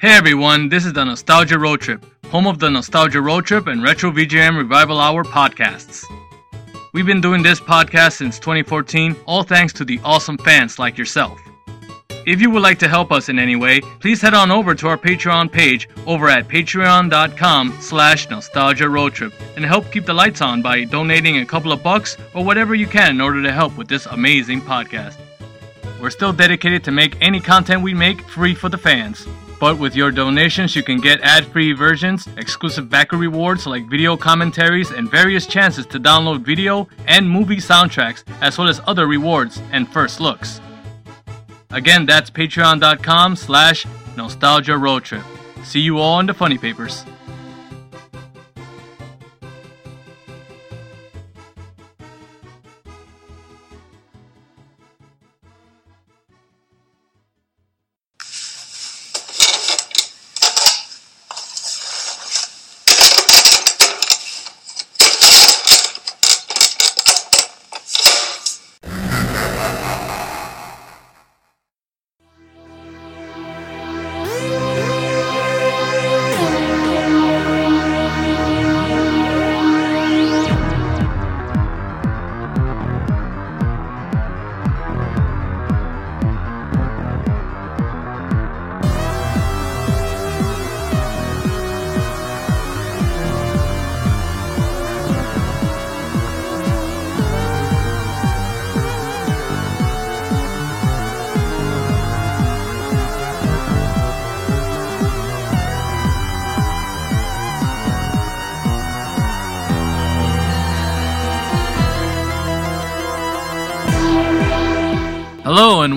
Hey everyone, this is the Nostalgia Road Trip, home of the Nostalgia Road Trip and Retro VGM Revival Hour podcasts. We've been doing this podcast since 2014, all thanks to the awesome fans like yourself. If you would like to help us in any way, please head on over to our Patreon page over at patreon.com slash nostalgia road trip and help keep the lights on by donating a couple of bucks or whatever you can in order to help with this amazing podcast. We're still dedicated to make any content we make free for the fans. But with your donations, you can get ad free versions, exclusive backer rewards like video commentaries, and various chances to download video and movie soundtracks, as well as other rewards and first looks. Again, that's patreon.com slash nostalgia road trip. See you all in the funny papers.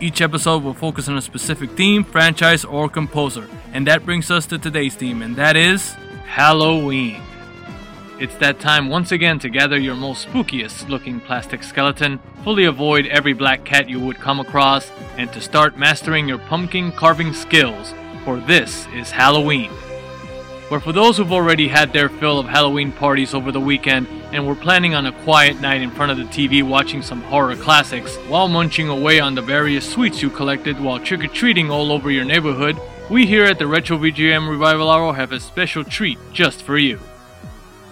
Each episode will focus on a specific theme, franchise, or composer. And that brings us to today's theme, and that is Halloween. It's that time once again to gather your most spookiest looking plastic skeleton, fully avoid every black cat you would come across, and to start mastering your pumpkin carving skills, for this is Halloween. But for those who've already had their fill of Halloween parties over the weekend and were planning on a quiet night in front of the TV watching some horror classics while munching away on the various sweets you collected while trick or treating all over your neighborhood, we here at the Retro VGM Revival Hour have a special treat just for you.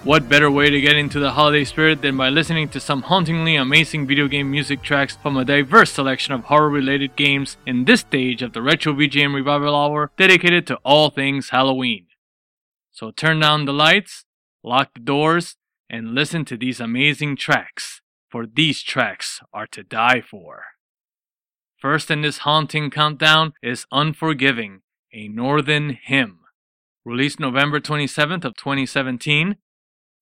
What better way to get into the holiday spirit than by listening to some hauntingly amazing video game music tracks from a diverse selection of horror related games in this stage of the Retro VGM Revival Hour dedicated to all things Halloween. So turn down the lights, lock the doors, and listen to these amazing tracks, for these tracks are to die for. First in this haunting countdown is Unforgiving, a Northern Hymn. Released November 27th of 2017,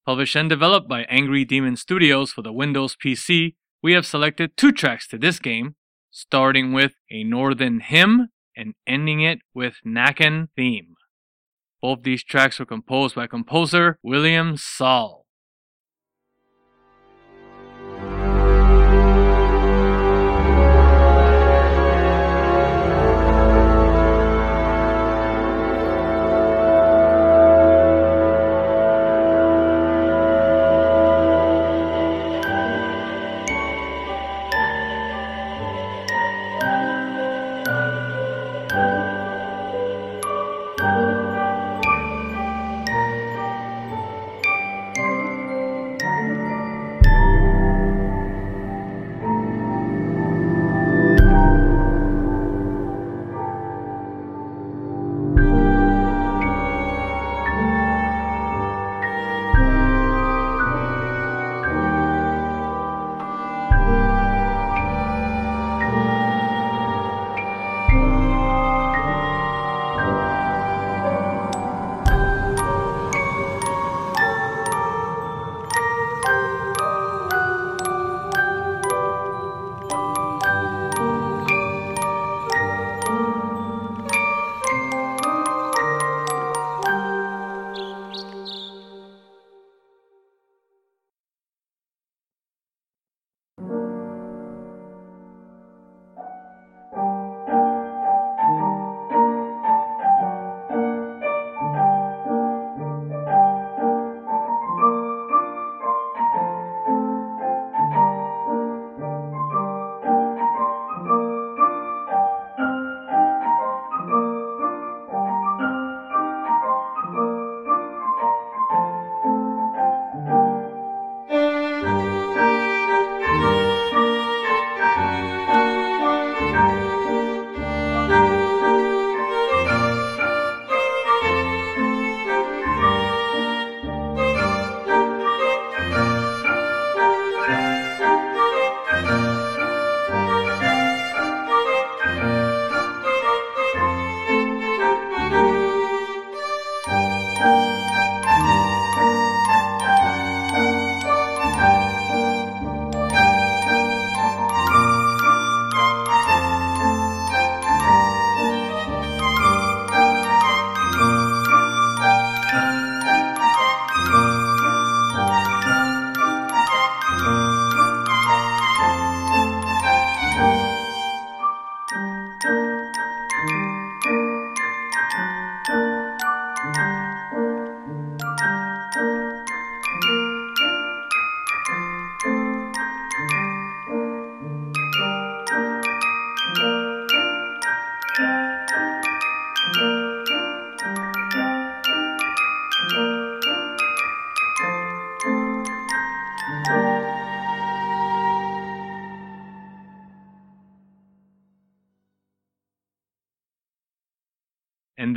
published and developed by Angry Demon Studios for the Windows PC, we have selected two tracks to this game, starting with a Northern Hymn and ending it with Nakan Theme. Both these tracks were composed by composer William Saul.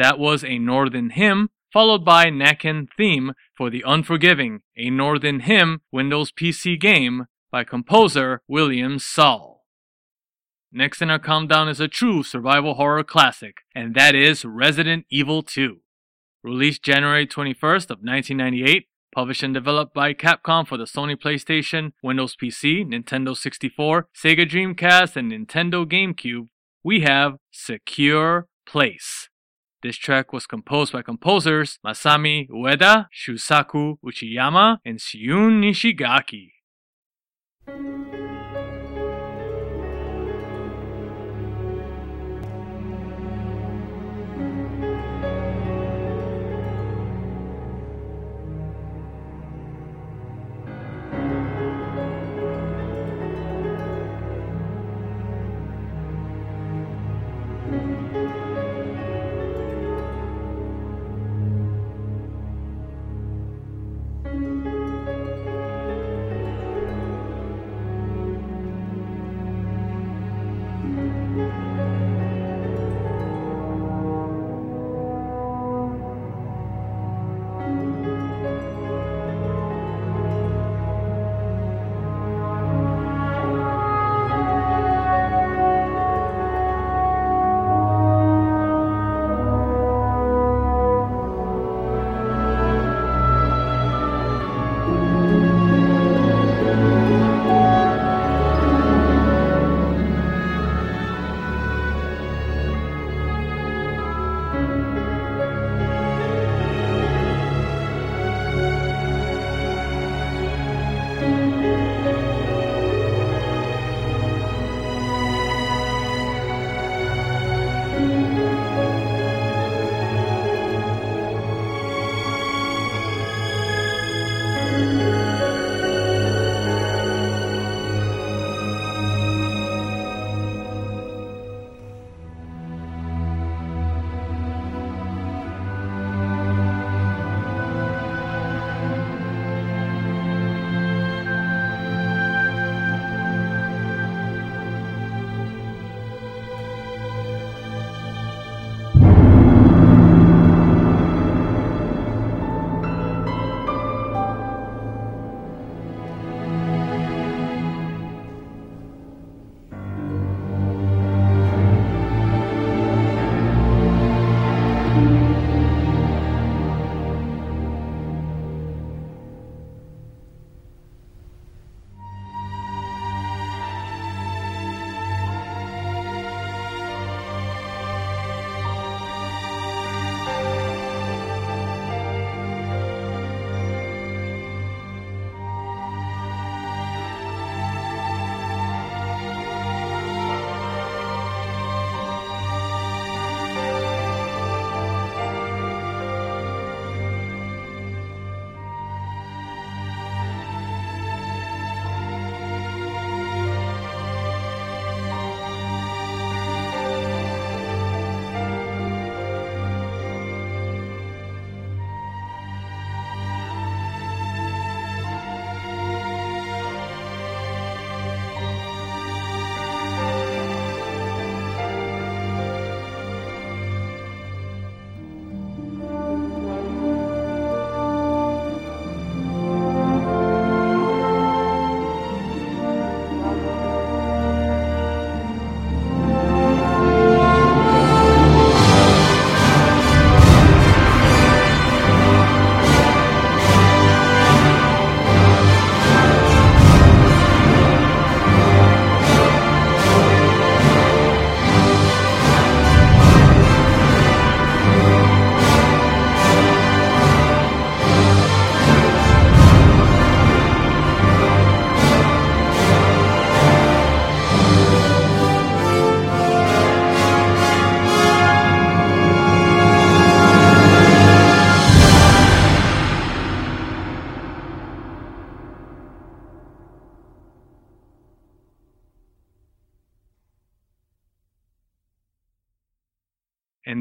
That was A Northern Hymn, followed by Nakken Theme for The Unforgiving, A Northern Hymn Windows PC game by composer William Saul. Next in our countdown is a true survival horror classic, and that is Resident Evil 2. Released January 21st of 1998, published and developed by Capcom for the Sony PlayStation, Windows PC, Nintendo 64, Sega Dreamcast, and Nintendo GameCube, we have Secure Place. This track was composed by composers Masami Ueda, Shusaku Uchiyama, and Shun Nishigaki.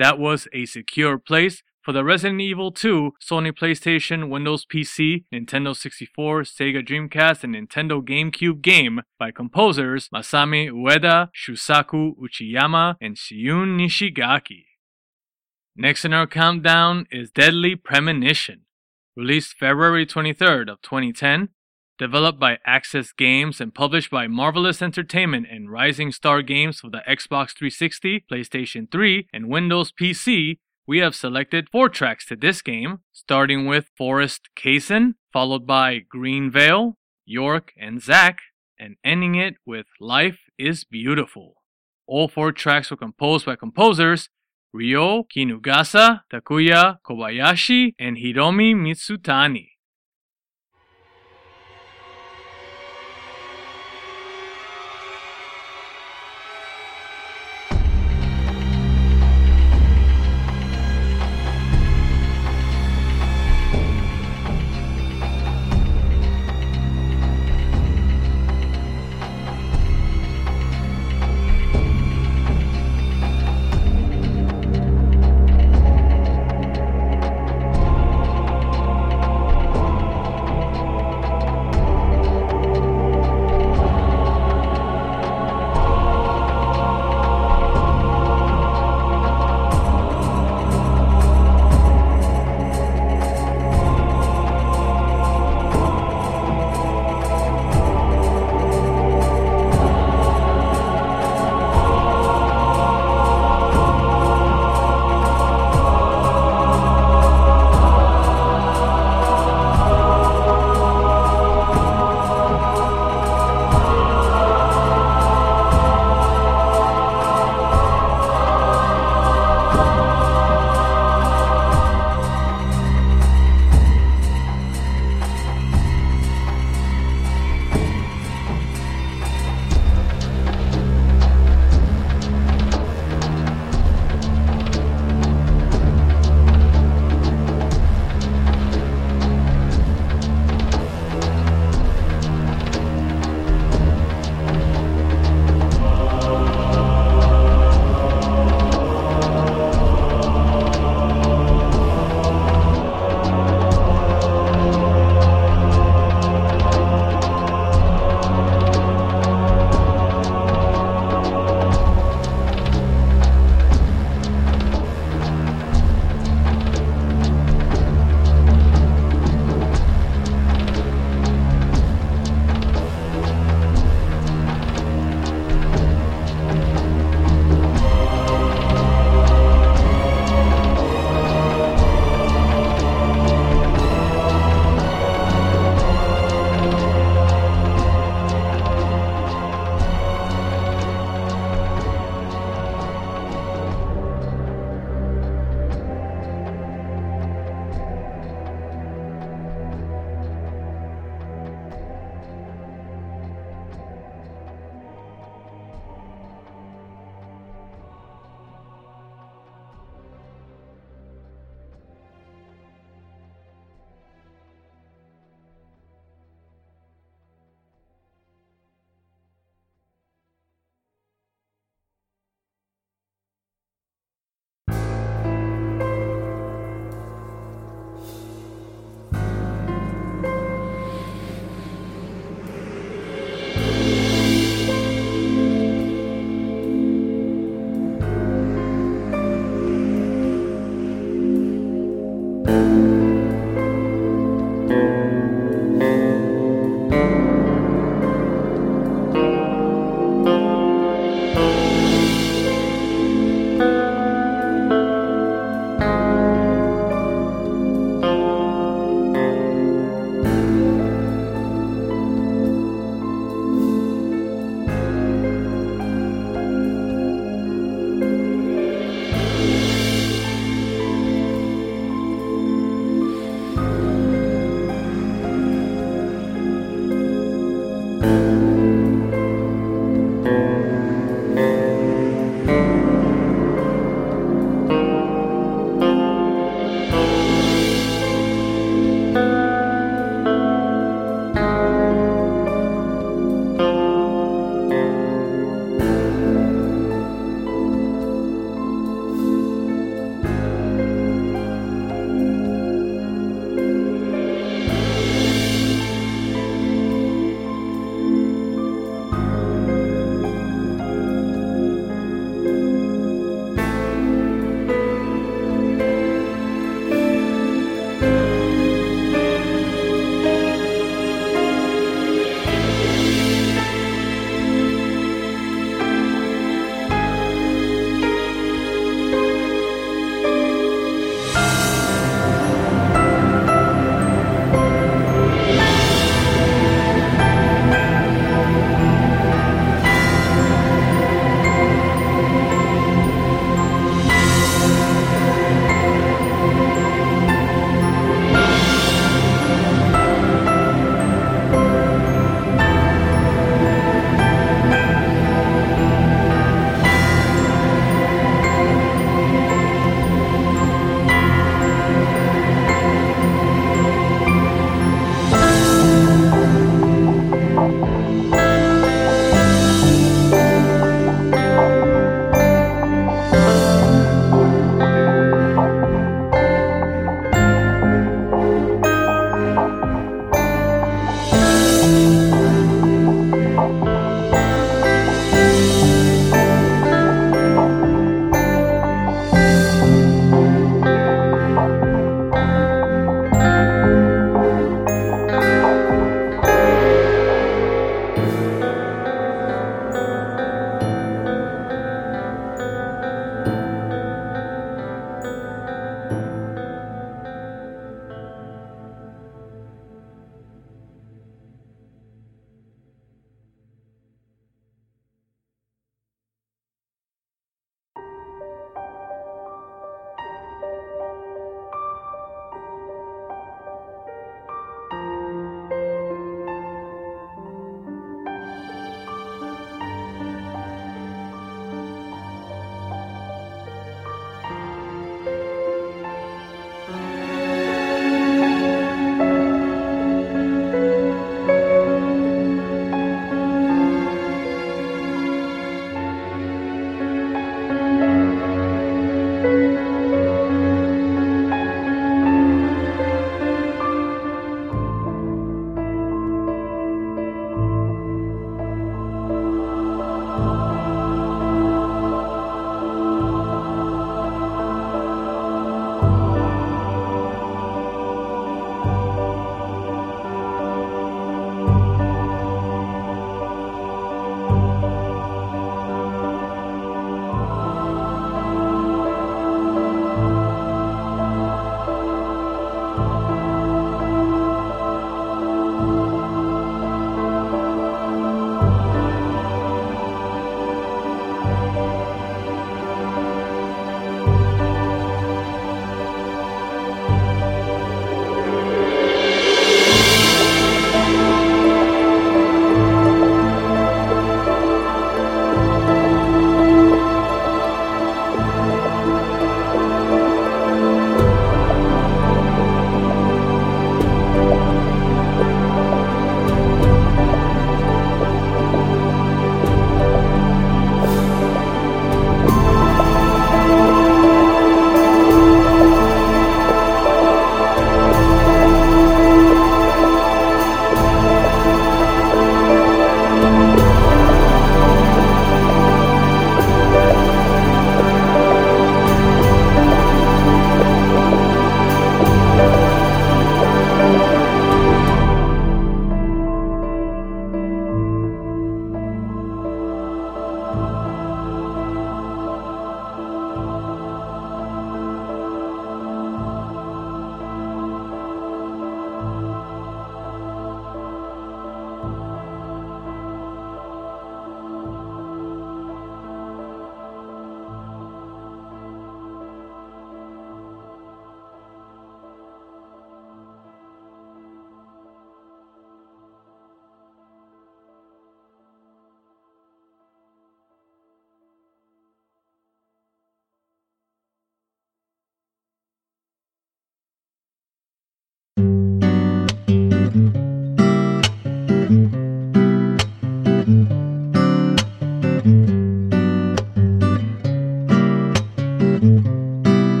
That was a secure place for the Resident Evil 2 Sony PlayStation, Windows PC, Nintendo 64, Sega Dreamcast, and Nintendo GameCube game by composers Masami Ueda, Shusaku Uchiyama, and Shun Nishigaki. Next in our countdown is Deadly Premonition, released February 23rd of 2010, developed by Access Games and published by Marvelous Entertainment and Rising Star Games for the Xbox 360, PlayStation 3, and Windows PC. We have selected four tracks to this game, starting with Forest Kaysen, followed by Greenvale, York, and Zach, and ending it with Life is Beautiful. All four tracks were composed by composers Ryo Kinugasa, Takuya Kobayashi, and Hiromi Mizutani.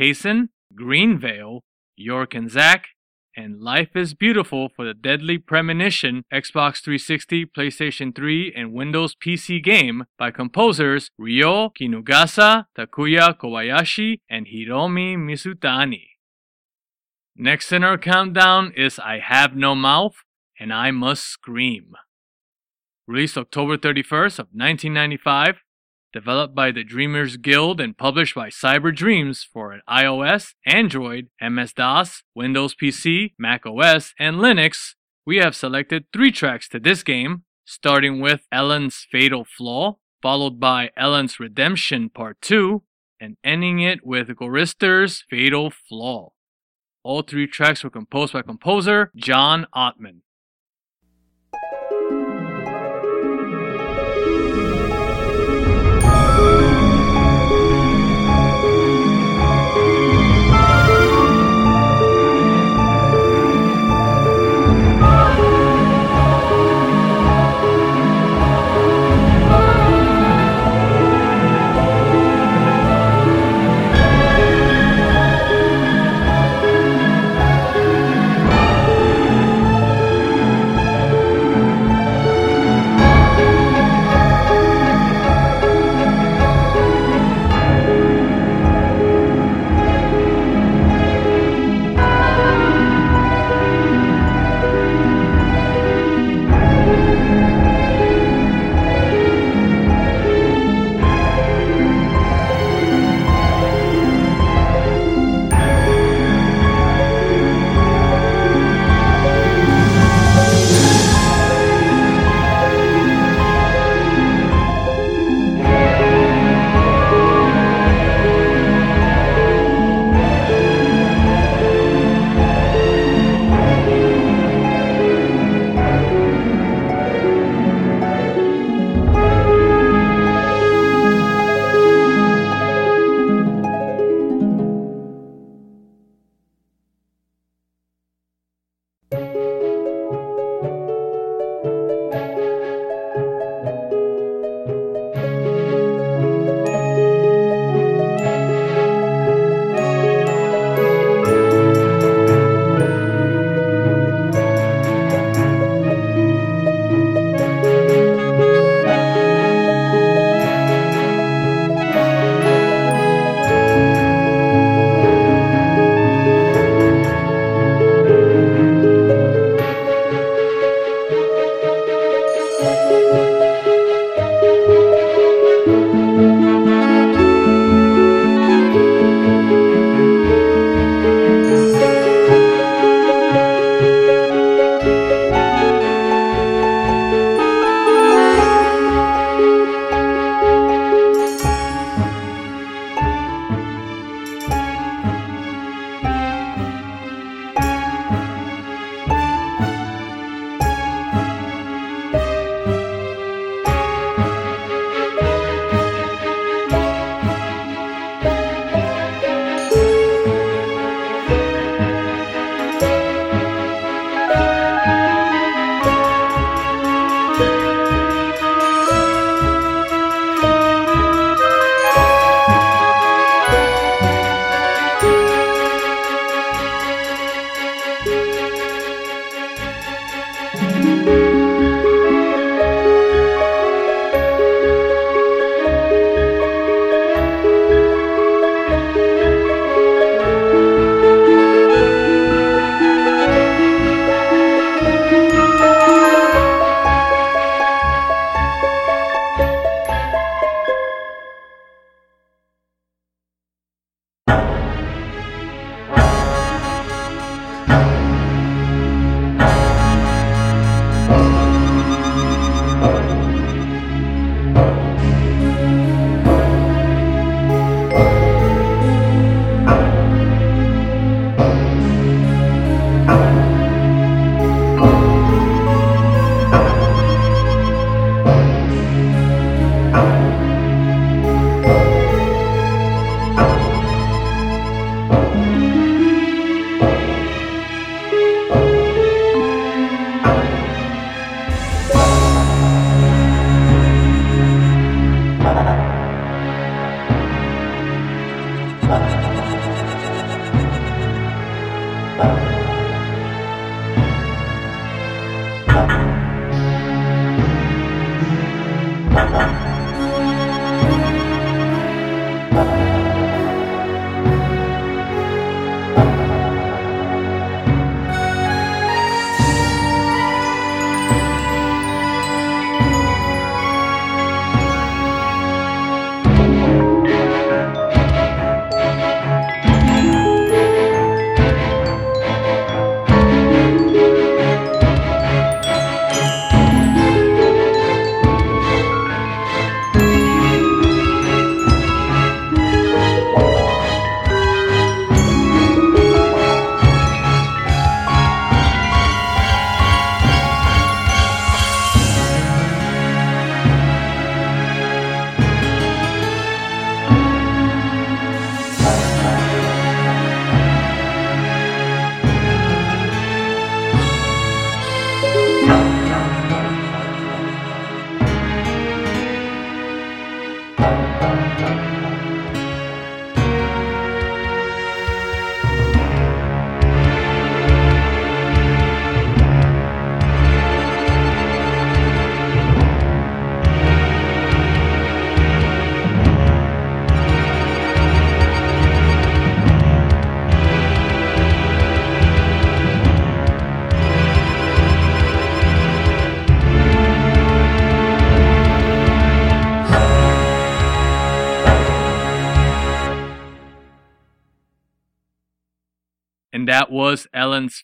Kaysen, Greenvale, York and Zach, and Life is Beautiful for the Deadly Premonition Xbox 360, PlayStation 3, and Windows PC game by composers Ryo Kinugasa, Takuya Kobayashi, and Hiromi Mizutani. Next in our countdown is I Have No Mouth and I Must Scream. Released October 31st of 1995, developed by the Dreamers Guild and published by Cyber Dreams for iOS, Android, MS-DOS, Windows PC, Mac OS, and Linux, we have selected three tracks to this game, starting with Ellen's Fatal Flaw, followed by Ellen's Redemption Part 2, and ending it with Gorrister's Fatal Flaw. All three tracks were composed by composer John Ottman.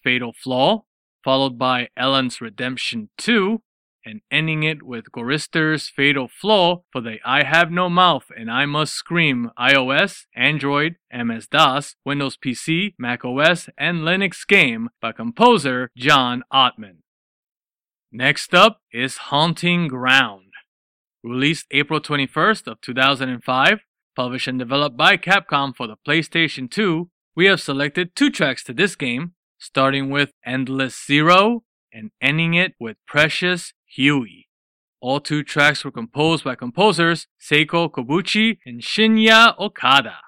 Fatal Flaw, followed by Ellen's Redemption 2, and ending it with Gorrister's Fatal Flaw for the I Have No Mouth and I Must Scream iOS, Android, MS DOS, Windows PC, Mac OS, and Linux game by composer John Ottman. Next up is Haunting Ground. Released April 21st of 2005, published and developed by Capcom for the PlayStation 2, we have selected two tracks to this game, starting with Endless Zero and ending it with Precious Hewie. All two tracks were composed by composers Seiko Kobuchi and Shinya Okada.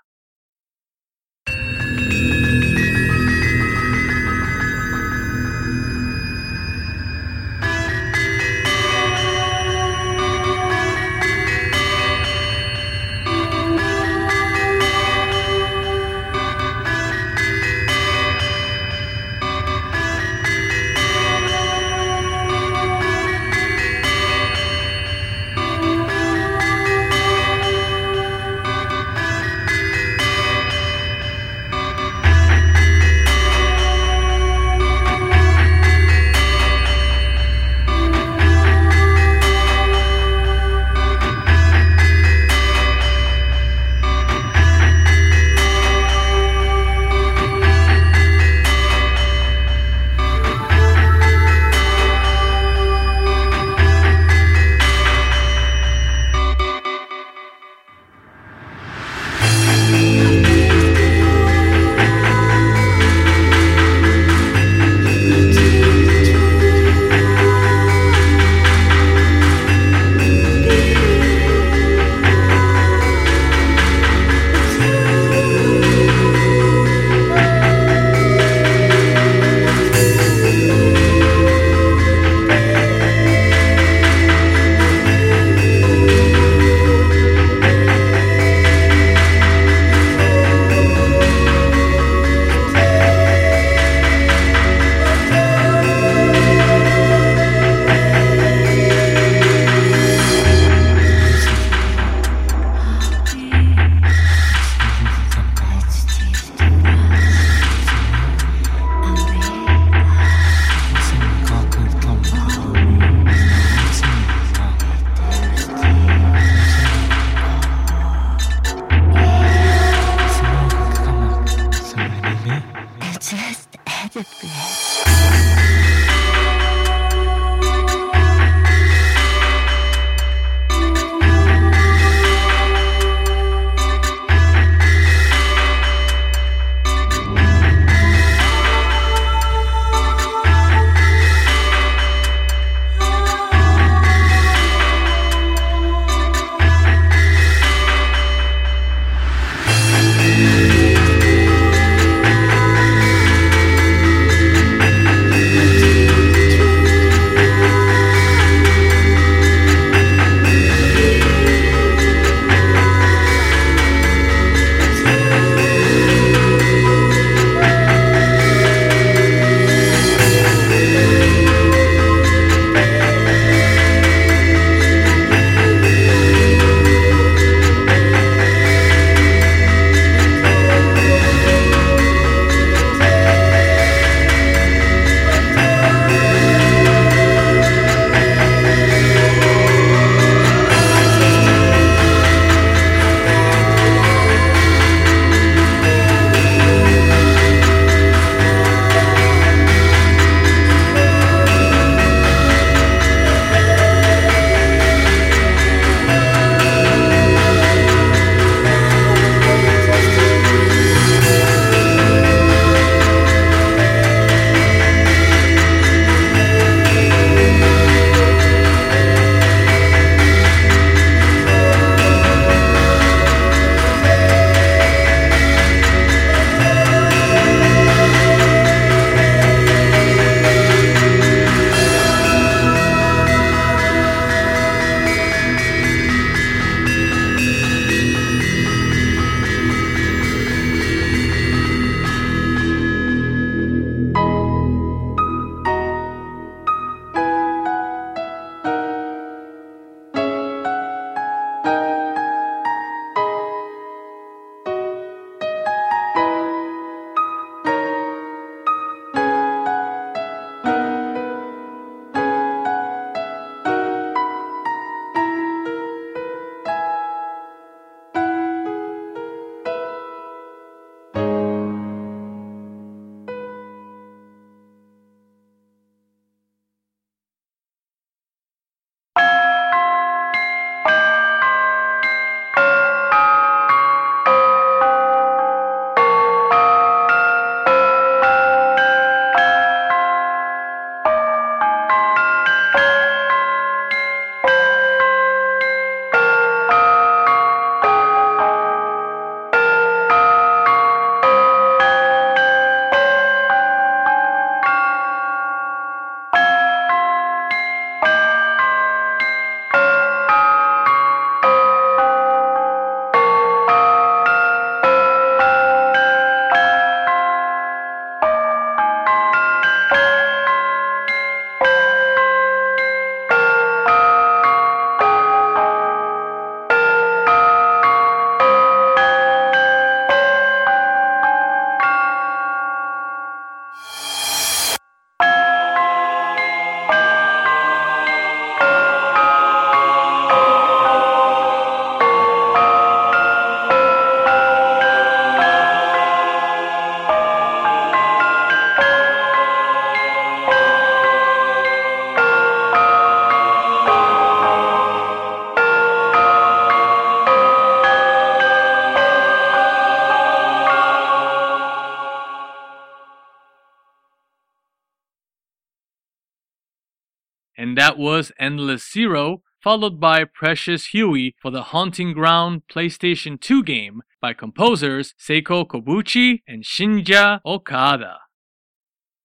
Was Endless Zero, followed by Precious Hewie for the Haunting Ground PlayStation 2 game by composers Seiko Kobuchi and Shinya Okada.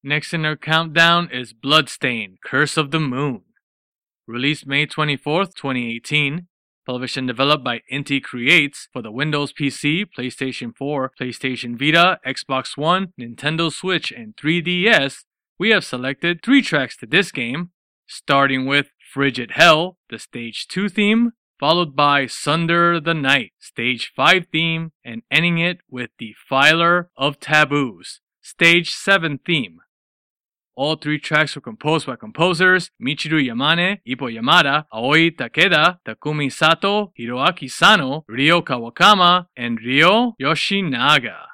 Next in our countdown is Bloodstained Curse of the Moon. Released May 24, 2018, Television developed by Inti Creates for the Windows PC, PlayStation 4, PlayStation Vita, Xbox One, Nintendo Switch, and 3DS, we have selected three tracks to this game, starting with Frigid Hell, the Stage 2 theme, followed by Sunder the Night, Stage 5 theme, and ending it with Defiler of Taboos, Stage 7 theme. All three tracks were composed by composers Michiru Yamane, Ippo Yamada, Aoi Takeda, Takumi Sato, Hiroaki Sano, Ryo Kawakami, and Ryo Yoshinaga.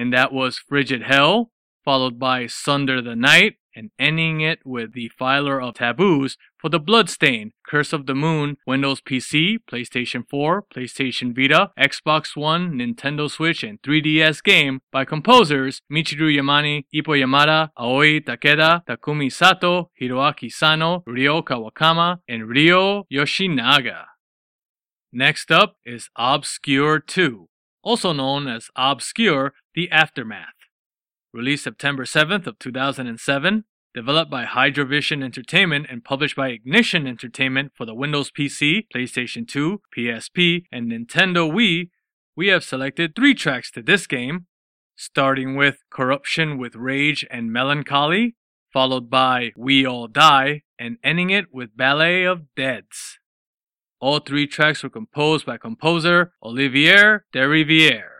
And that was Frigid Hell, followed by Sunder the Night, and ending it with Defiler of taboos for the Bloodstained, Curse of the Moon, Windows PC, PlayStation 4, PlayStation Vita, Xbox One, Nintendo Switch, and 3DS game by composers Michiru Yamane, Ippo Yamada, Aoi Takeda, Takumi Sato, Hiroaki Sano, Ryo Kawakami, and Ryo Yoshinaga. Next up is Obscure 2, also known as Obscure The Aftermath. Released September 7th of 2007, developed by Hydravision Entertainment and published by Ignition Entertainment for the Windows PC, PlayStation 2, PSP, and Nintendo Wii, we have selected three tracks to this game, starting with Corruption with Rage and Melancholy, followed by We All Die, and ending it with Ballet of Deads. All three tracks were composed by composer Olivier Derivière.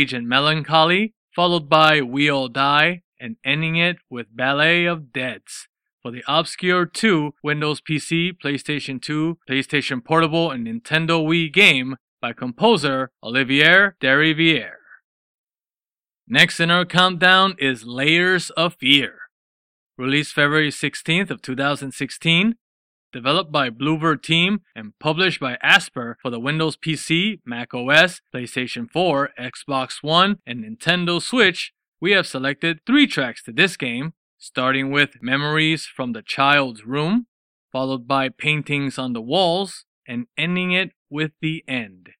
Rage and Melancholy, followed by We All Die, and ending it with Ballet of Deads for the Obscure 2 Windows PC, PlayStation 2, PlayStation Portable, and Nintendo Wii game by composer Olivier Derivière. Next in our countdown is Layers of Fear. Released February 16th of 2016, developed by Bloober Team and published by Aspyr for the Windows PC, Mac OS, PlayStation 4, Xbox One, and Nintendo Switch, we have selected three tracks to this game, starting with Memories from the Child's Room, followed by Paintings on the Walls, and ending it with The End.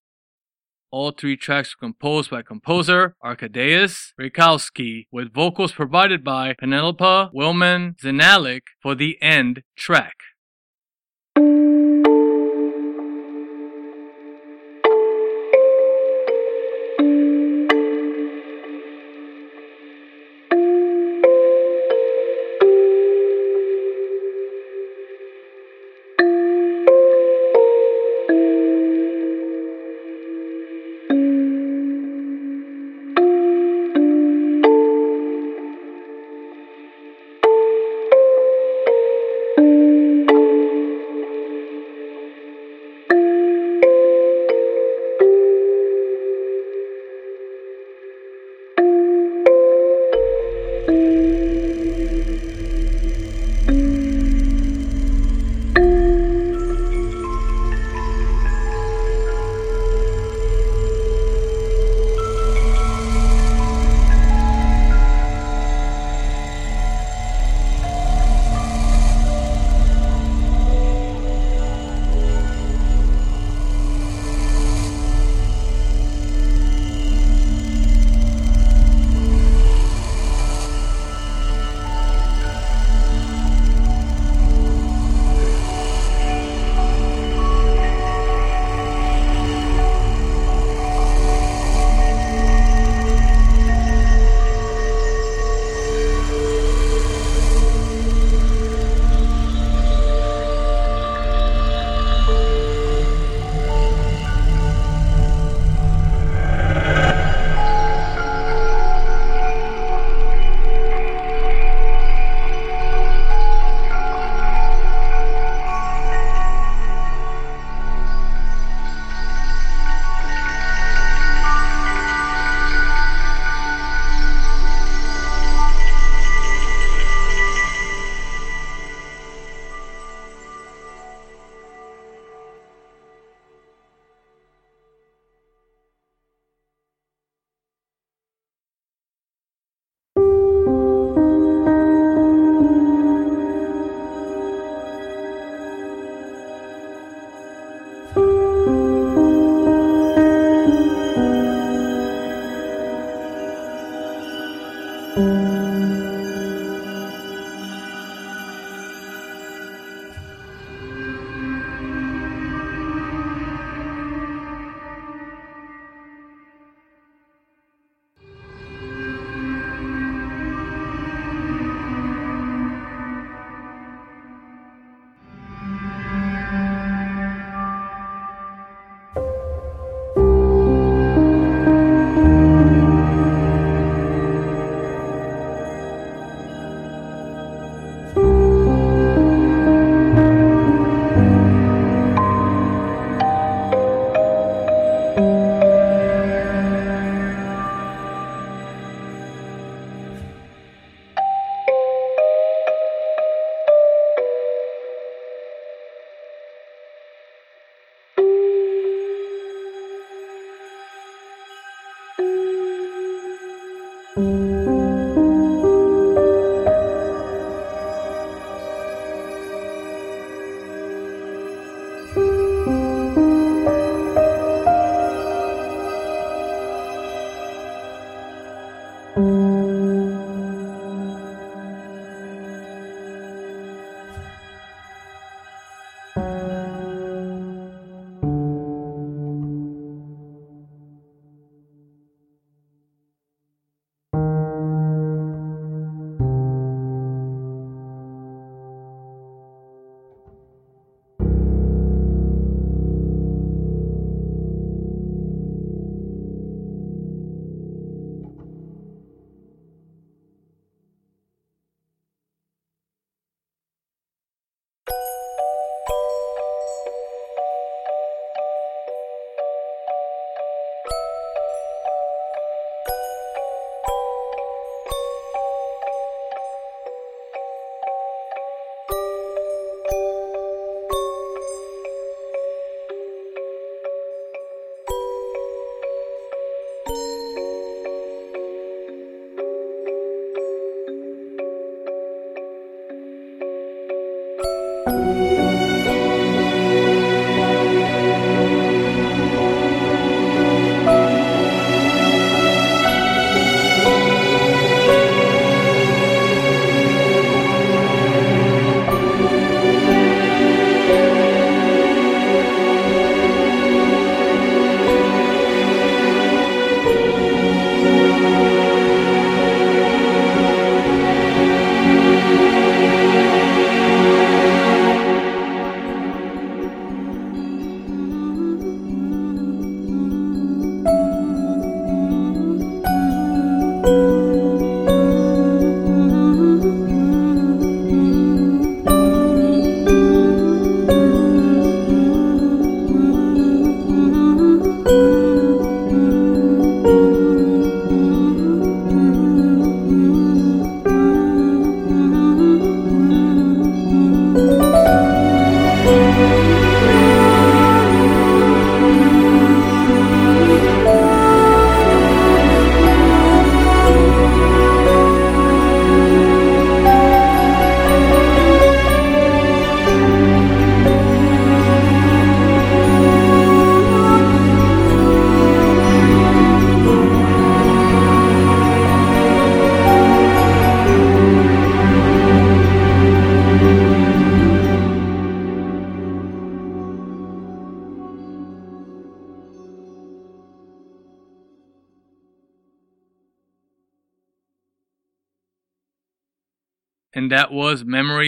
All three tracks were composed by composer Arkadiusz Reikowski, with vocals provided by Penelope Wilman Zenalik for the end track.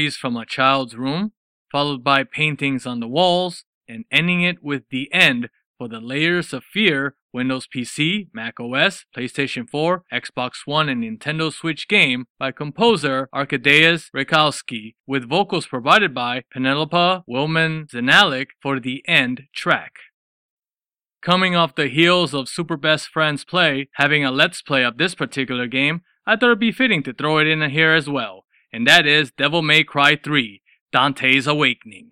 Memories from a Child's Room, followed by Paintings on the Walls, and ending it with The End for the Layers of Fear Windows PC, Mac OS, PlayStation 4, Xbox One, and Nintendo Switch game by composer Arkadiusz Reikowski, with vocals provided by Penelope Wilman Zenalik for the end track. Coming off the heels of Super Best Friends Play having a let's play of this particular game, I thought it'd be fitting to throw it in here as well, and that is Devil May Cry 3 Dante's Awakening.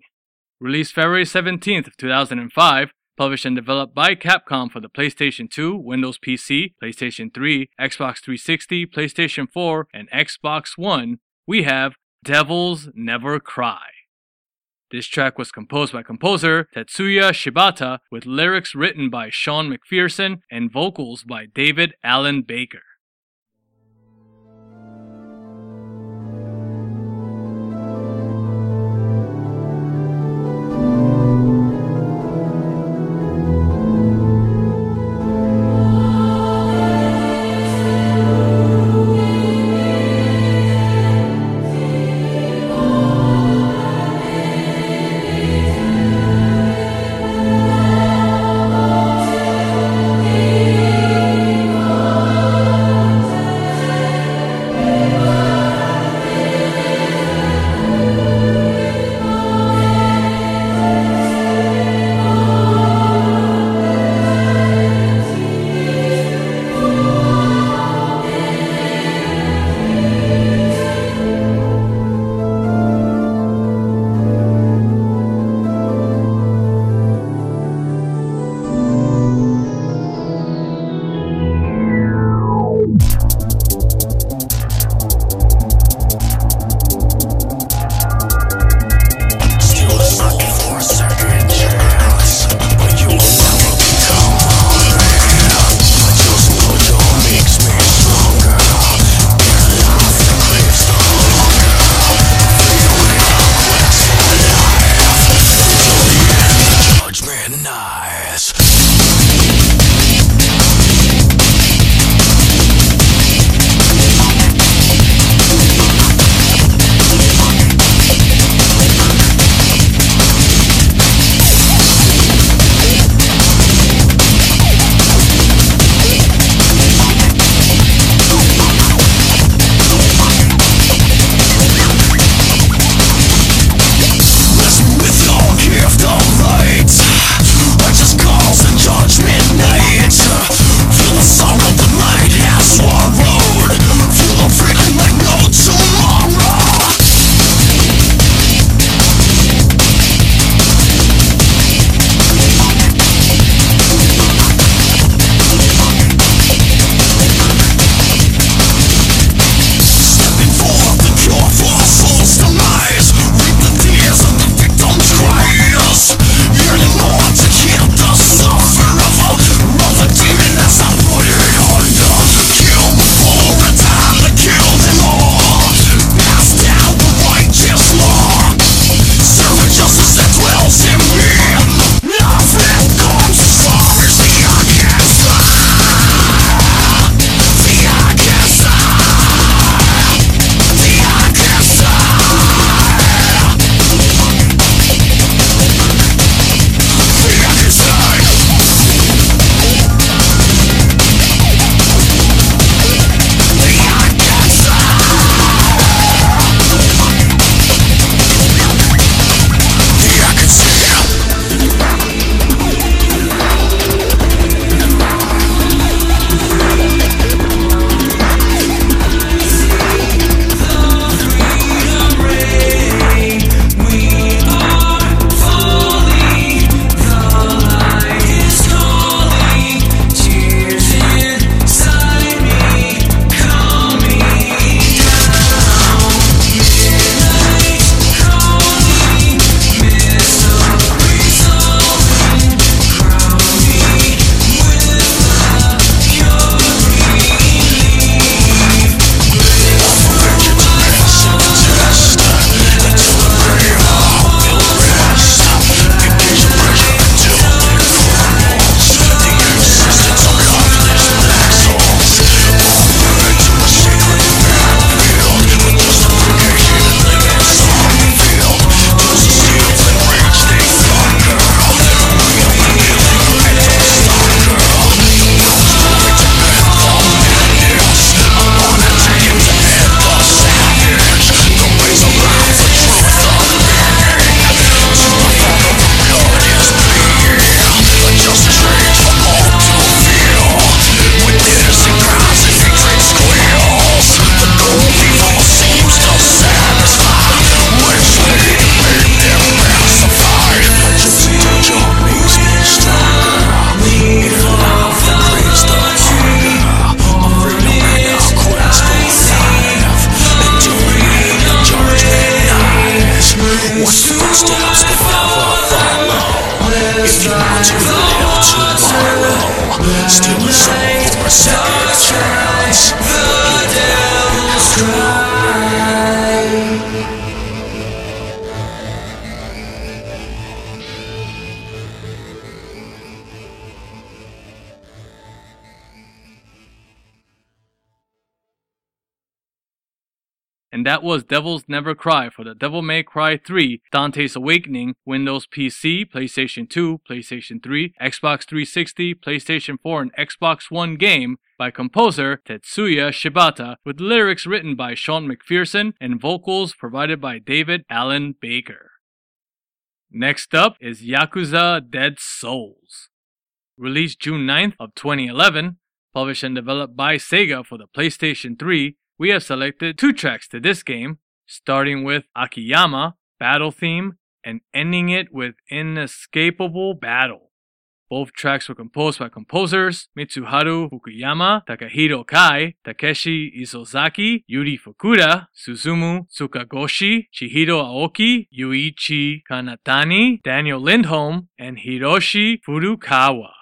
Released February 17th of 2005, published and developed by Capcom for the PlayStation 2, Windows PC, PlayStation 3, Xbox 360, PlayStation 4, and Xbox One, we have Devils Never Cry. This track was composed by composer Tetsuya Shibata with lyrics written by Shawn McPherson and vocals by David Alan Baker. Never Cry for the Devil May Cry 3 Dante's Awakening Windows PC, PlayStation 2, PlayStation 3, Xbox 360, PlayStation 4, and Xbox One game by composer Tetsuya Shibata with lyrics written by Shawn McPherson and vocals provided by David Allen Baker. Next up is Yakuza Dead Souls. Released June 9th of 2011, published and developed by Sega for the PlayStation 3, we have selected two tracks to this game, starting with Akiyama, Battle Theme, and ending it with Inescapable Battle. Both tracks were composed by composers Mitsuharu Fukuyama, Takahiro Kai, Takeshi Isozaki, Yuri Fukuda, Susumu Tsukagoshi, Chihiro Aoki, Yuichi Kanatani, Daniel Lindholm, and Hiroshi Furukawa.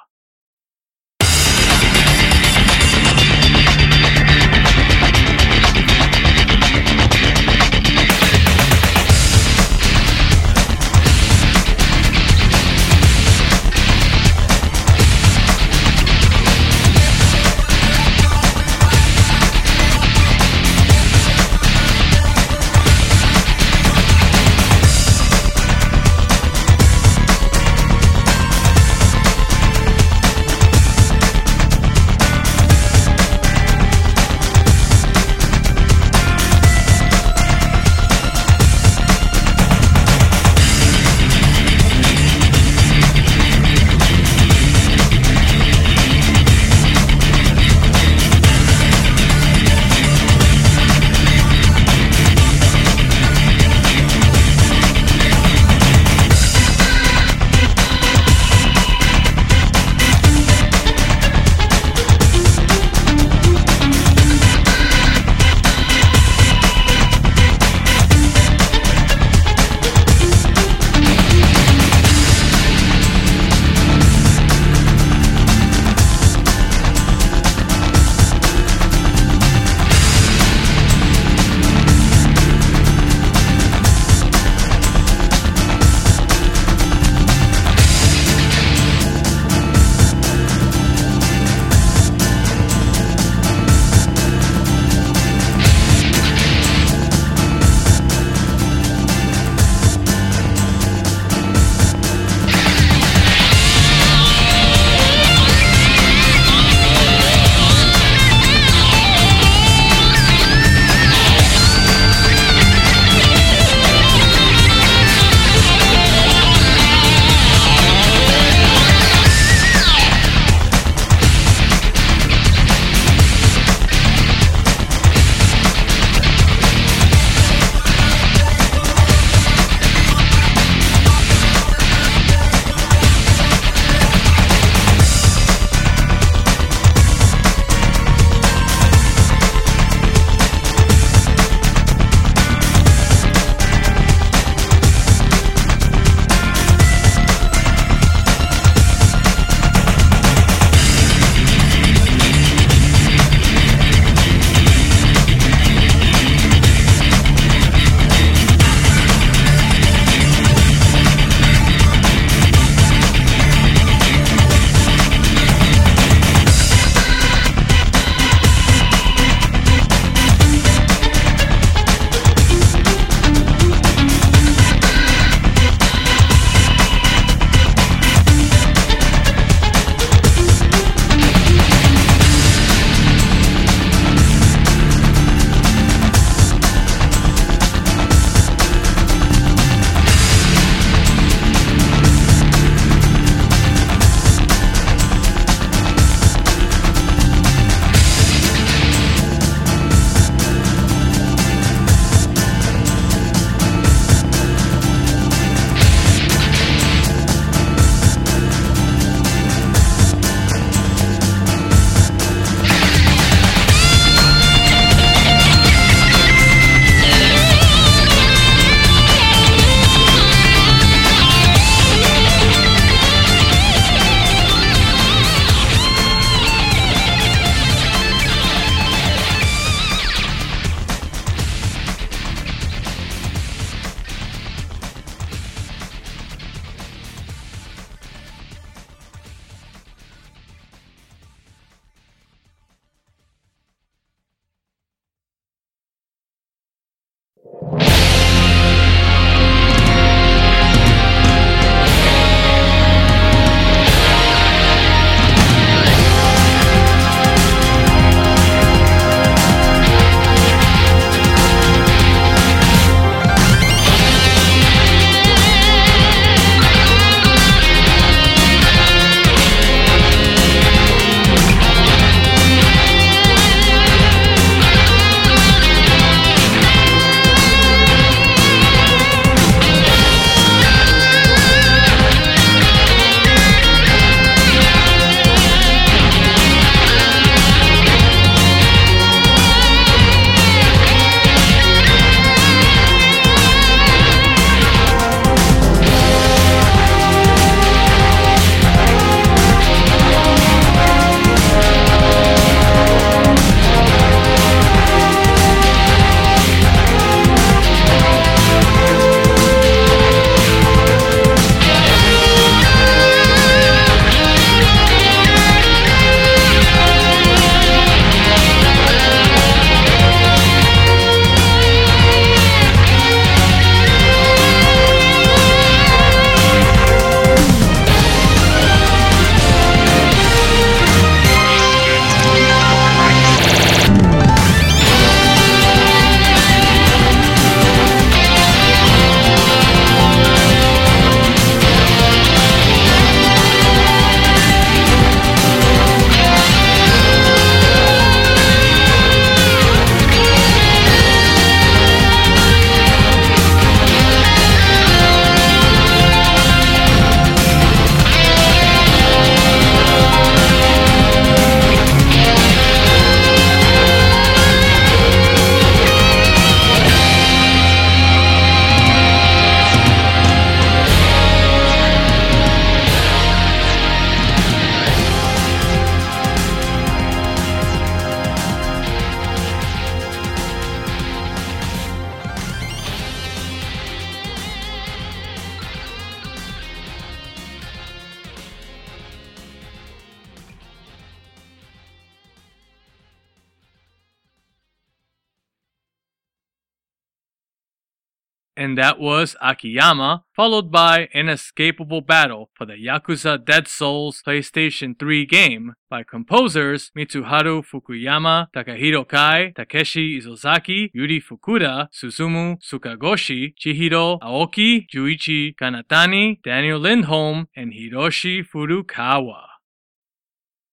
That was Akiyama, followed by Inescapable Battle for the Yakuza Dead Souls PlayStation 3 game by composers Mitsuharu Fukuyama, Takahiro Kai, Takeshi Isozaki, Yuri Fukuda, Susumu Tsukagoshi, Chihiro Aoki, Yuichi Kanatani, Daniel Lindholm, and Hiroshi Furukawa.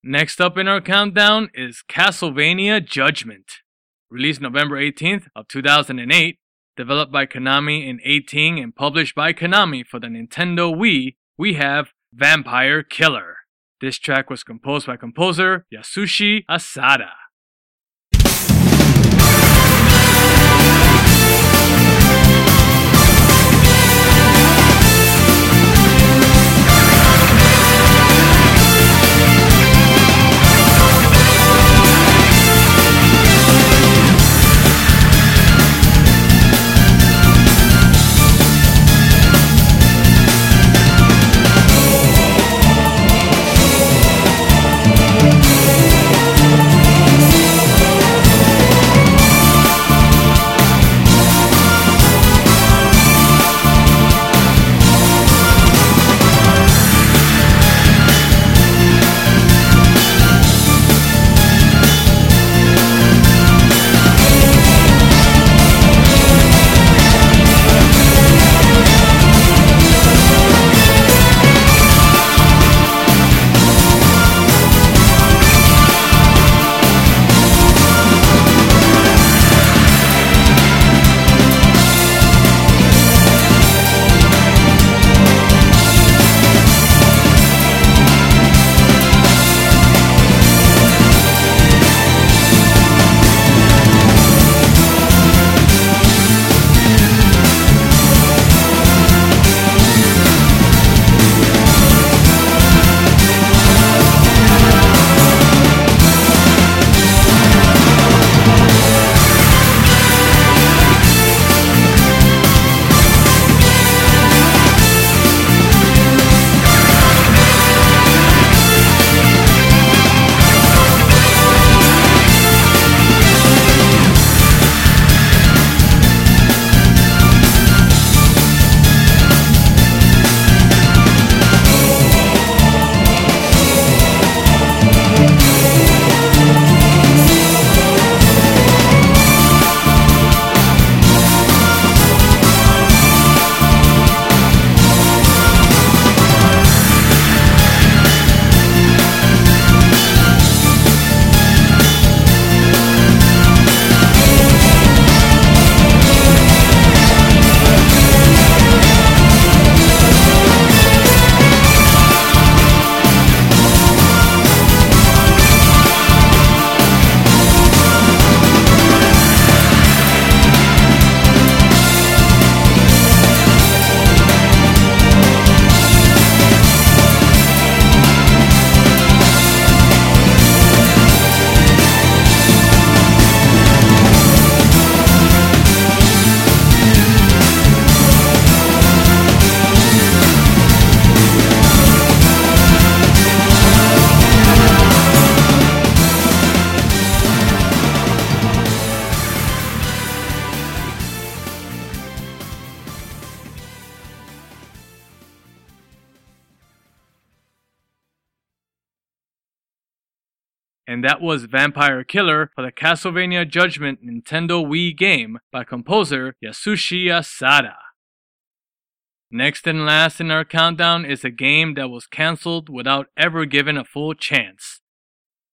Next up in our countdown is Castlevania Judgment. Released November 18th of 2008, developed by Konami in Eighting and published by Konami for the Nintendo Wii, we have Vampire Killer. This track was composed by composer Yasushi Asada. That was Vampire Killer for the Castlevania Judgment Nintendo Wii game by composer Yasushi Asada. Next and last in our countdown is a game that was cancelled without ever given a full chance.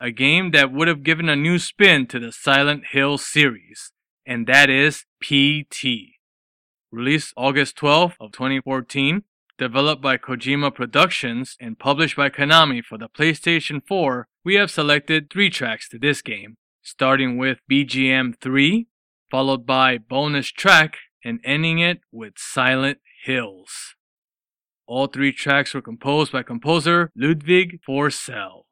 A game that would have given a new spin to the Silent Hill series, and that is PT. Released August 12th of 2014, developed by Kojima Productions and published by Konami for the PlayStation 4, we have selected three tracks to this game, starting with BGM 3, followed by bonus track, and ending it with Silent Hills. All three tracks were composed by composer Ludwig Forssell.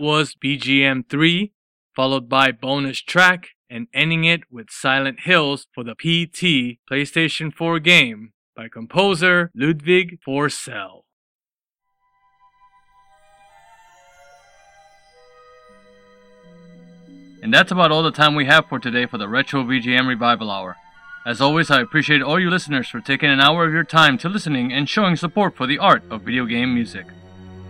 Was BGM 3, followed by bonus track, and ending it with Silent Hills for the PT PlayStation 4 game by composer Ludwig Forssell. And that's about all the time we have for today for the Retro VGM Revival Hour. As always, I appreciate all you listeners for taking an hour of your time to listening and showing support for the art of video game music.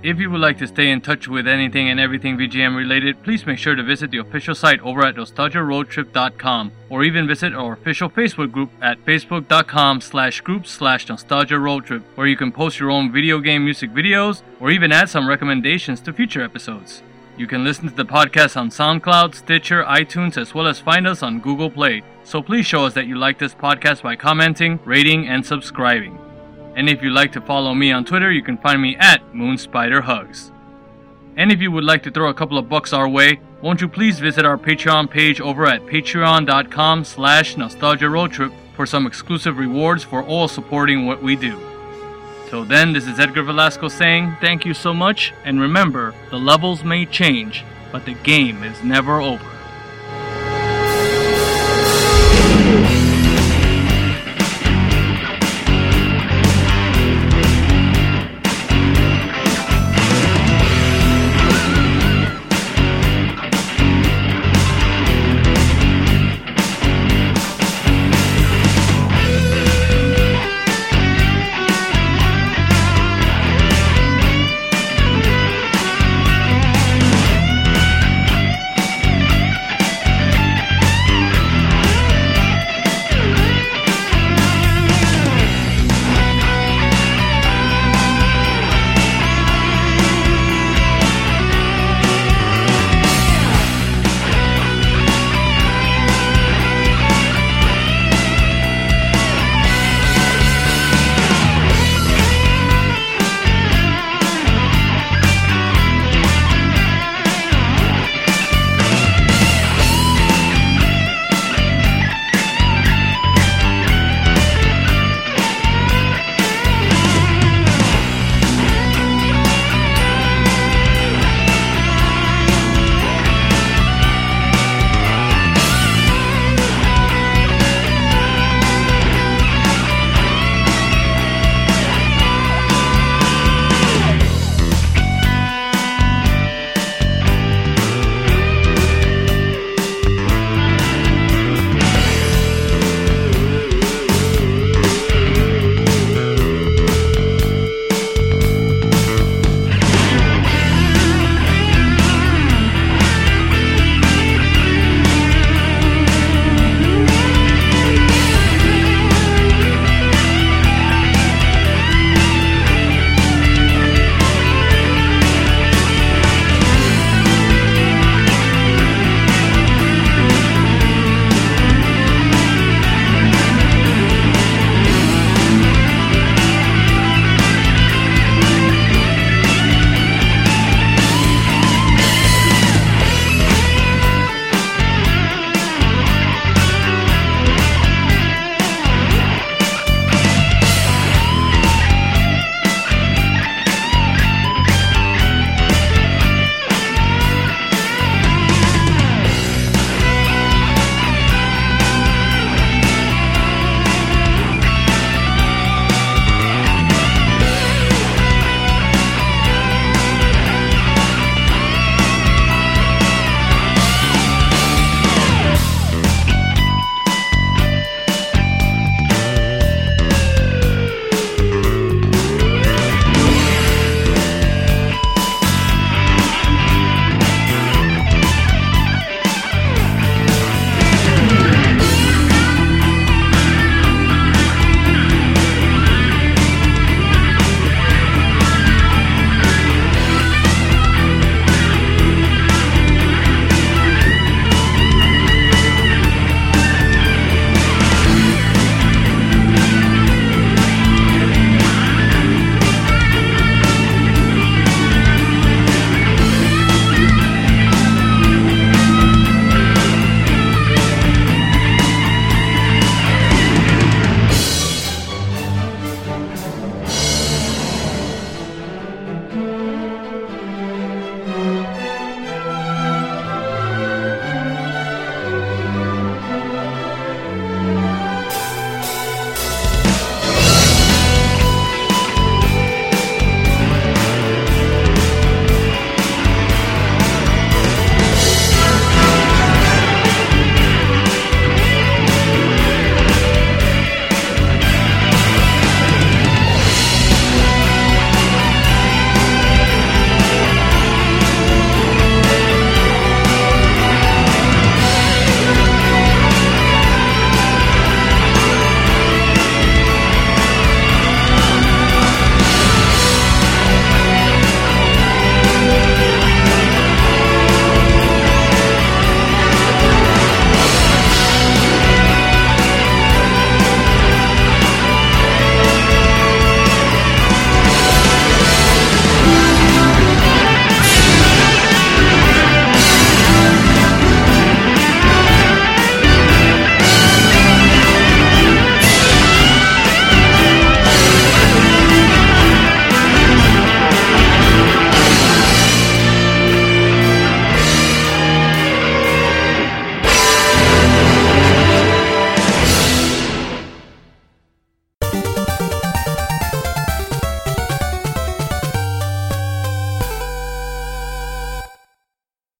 If you would like to stay in touch with anything and everything VGM related, please make sure to visit the official site over at nostalgiaroadtrip.com or even visit our official Facebook group at facebook.com slash groups slash nostalgia road where you can post your own video game music videos or even add some recommendations to future episodes. You can listen to the podcast on SoundCloud, Stitcher, iTunes, as well as find us on Google Play. So please show us that you like this podcast by commenting, rating, and subscribing. And if you'd like to follow me on Twitter, you can find me at MoonSpiderHugs. And if you would like to throw a couple of bucks our way, won't you please visit our Patreon page over at patreon.com slash nostalgiaroadtrip for some exclusive rewards for all supporting what we do. Till then, this is Edgar Velasco saying thank you so much, and remember, the levels may change, but the game is never over.